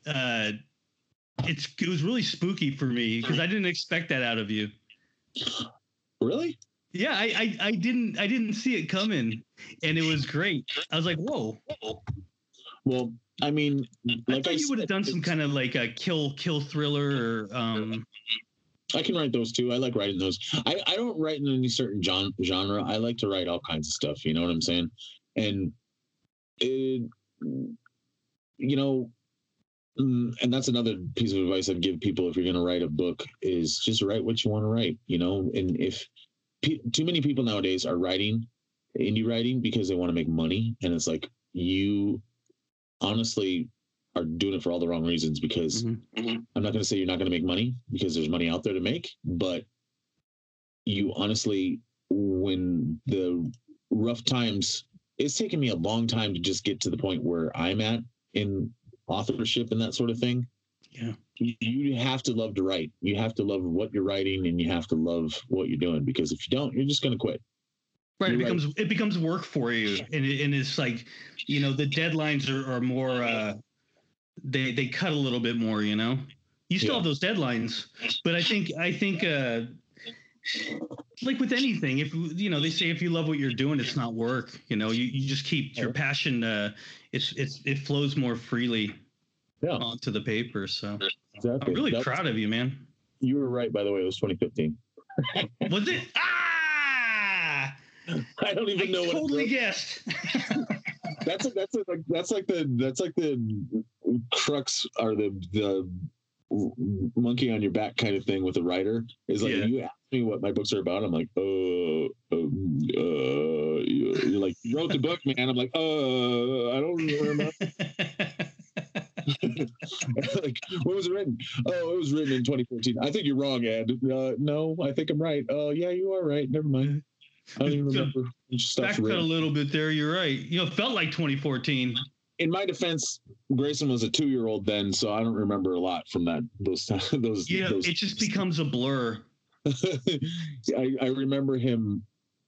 uh, it's it was really spooky for me because I didn't expect that out of you. really Yeah, I, I I didn't I didn't see it coming, and it was great. I was like, whoa. well i mean I like thought I you would have done some kind of like a kill kill thriller or um. I can write those too. I like writing those. I, I don't write in any certain gen- genre. I like to write all kinds of stuff. You know what I'm saying? And it, you know, mm, and that's another piece of advice I'd give people if you're going to write a book is just write what you want to write. You know, and if pe- too many people nowadays are writing indie writing because they want to make money, and it's like you honestly are doing it for all the wrong reasons because Mhm. I'm not going to say you're not going to make money because there's money out there to make, but you honestly, when the rough times, it's taken me a long time to just get to the point where I'm at in authorship and that sort of thing. Yeah. You, you have to love to write. You have to love what you're writing and you have to love what you're doing because if you don't, you're just going to quit. Right, it right. becomes it becomes work for you, and it, and it's like, you know, the deadlines are, are more. uh They they cut a little bit more, you know. You still Yeah. have those deadlines, but I think I think uh like with anything, if you know, they say if you love what you're doing, it's not work. You know, you, you just keep your passion. uh It's it's it flows more freely Yeah, onto the paper. So exactly. I'm really That- proud of you, man. You were right, by the way. It was 2015. Was it? Ah! I don't I even know what it totally was. guessed. that's a, that's a, like that's like the that's like the crux or the the monkey on your back kind of thing with a writer is like Yeah. you ask me what my books are about i'm like uh, um, uh you're like you wrote the book man. I'm like uh i don't remember. Like what was it written? Oh it was written in 2014 i think you're wrong ed. Uh, no i think i'm right. Oh yeah you are right. Never mind i don't even remember which stuff's Backpedal a little bit there. You're right. You know, it felt like 2014. in my defense, Grayson was a two year old then, so I don't remember a lot from that. Those those. Know, those it just becomes a blur. I, I remember him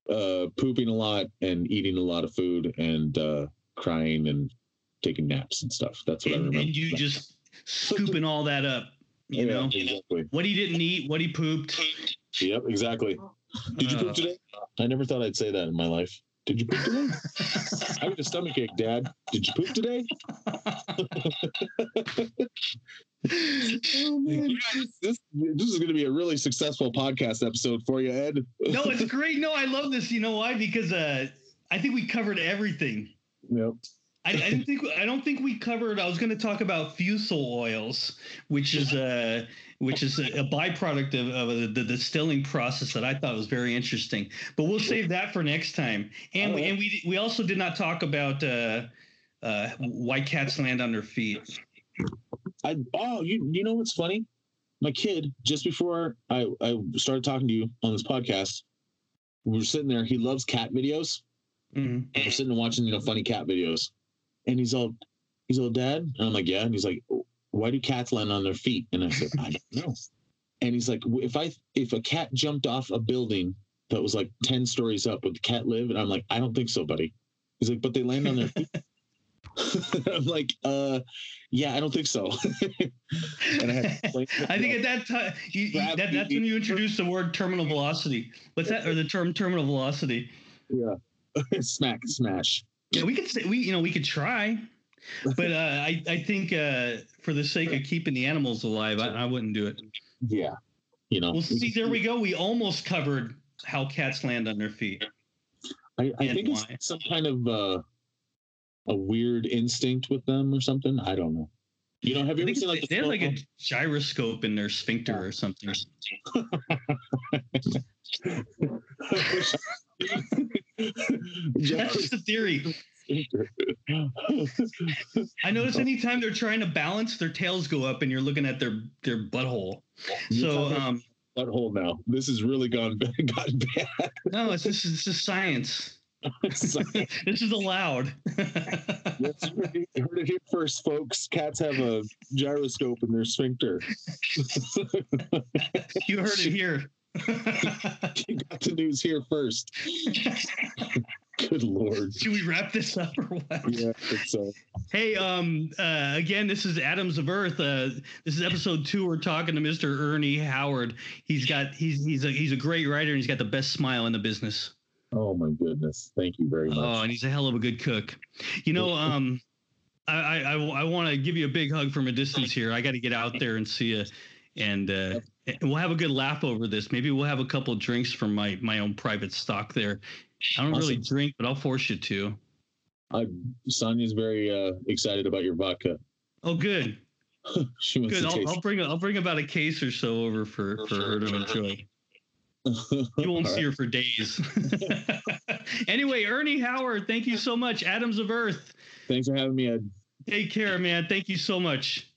uh, pooping a lot and eating a lot of food and uh, crying and taking naps and stuff. That's what I remember. and you just scooping all that up. You Yeah, know, exactly. what he didn't eat, what he pooped. Yep, exactly. Did you Uh, poop today? I never thought I'd say that in my life. Did you poop today? I had a stomach ache, Dad. Did you poop today? oh, man. This, this is going to be a really successful podcast episode for you, Ed. No, it's great. No, I love this. You know why? Because uh, I think we covered everything. Yep. I, I didn't think I don't think we covered. I was going to talk about fusel oils, which is a which is a, a byproduct of, of the, the distilling process that I thought was very interesting. But we'll save that for next time. And we, and we we also did not talk about uh, uh, why cats land on their feet. I oh you you know what's funny? My kid just before I I started talking to you on this podcast, we were sitting there. He loves cat videos. Mhm. We're sitting and watching you know funny cat videos, and he's all he's all dad, and I'm like yeah, and he's like why do cats land on their feet? And I said I don't know. And he's like if I if a cat jumped off a building that was like ten stories up, would the cat live? And I'm like I don't think so, buddy. He's like but they land on their feet. I'm like, uh, yeah, I don't think so. and I had to explain I think at that time, you, you, that, that's when you introduced the word terminal velocity. What's that? Or the term terminal velocity? yeah, smack, smash. Yeah, we could say we you know we could try, but uh, I I think uh, for the sake of keeping the animals alive, I, I wouldn't do it. Yeah, you know. Well, see, there we go. We almost covered how cats land on their feet. I, I think why. it's some kind of uh, a weird instinct with them or something. I don't know. You know, have you ever seen like they the have like a gyroscope in their sphincter or something. That's just the theory. I notice anytime they're trying to balance, their tails go up, and you're looking at their their butthole. So um, butthole now. This has really gone gotten bad. no, it's just it's just science. This is allowed. Heard it heard it here first, folks. Cats have a gyroscope in their sphincter. you heard it here. you got the news here first. Good lord. Should we wrap this up or what? Yeah, I think so. Hey, um, uh, again, this is Atoms of Earth. Uh, this is episode two. We're talking to Mr. Ernie Howard. He's got he's he's a he's a great writer and he's got the best smile in the business. Oh my goodness. Thank you very much. Oh, and he's a hell of a good cook. You know, um, I I, I, I want to give you a big hug from a distance here. I got to get out there and see you, and uh, and we'll have a good laugh over this. Maybe we'll have a couple drinks from my my own private stock there. I don't really drink, but I'll force you to. I, Sonia's very uh, excited about your vodka. Oh, good, she wants good. to I'll, taste. I'll bring I'll bring about a case or so over for for her to enjoy. You won't All see right. her for days. anyway, Ernie Howard, thank you so much. Atoms of Earth. Thanks for having me, Ed. Take care, man. Thank you so much.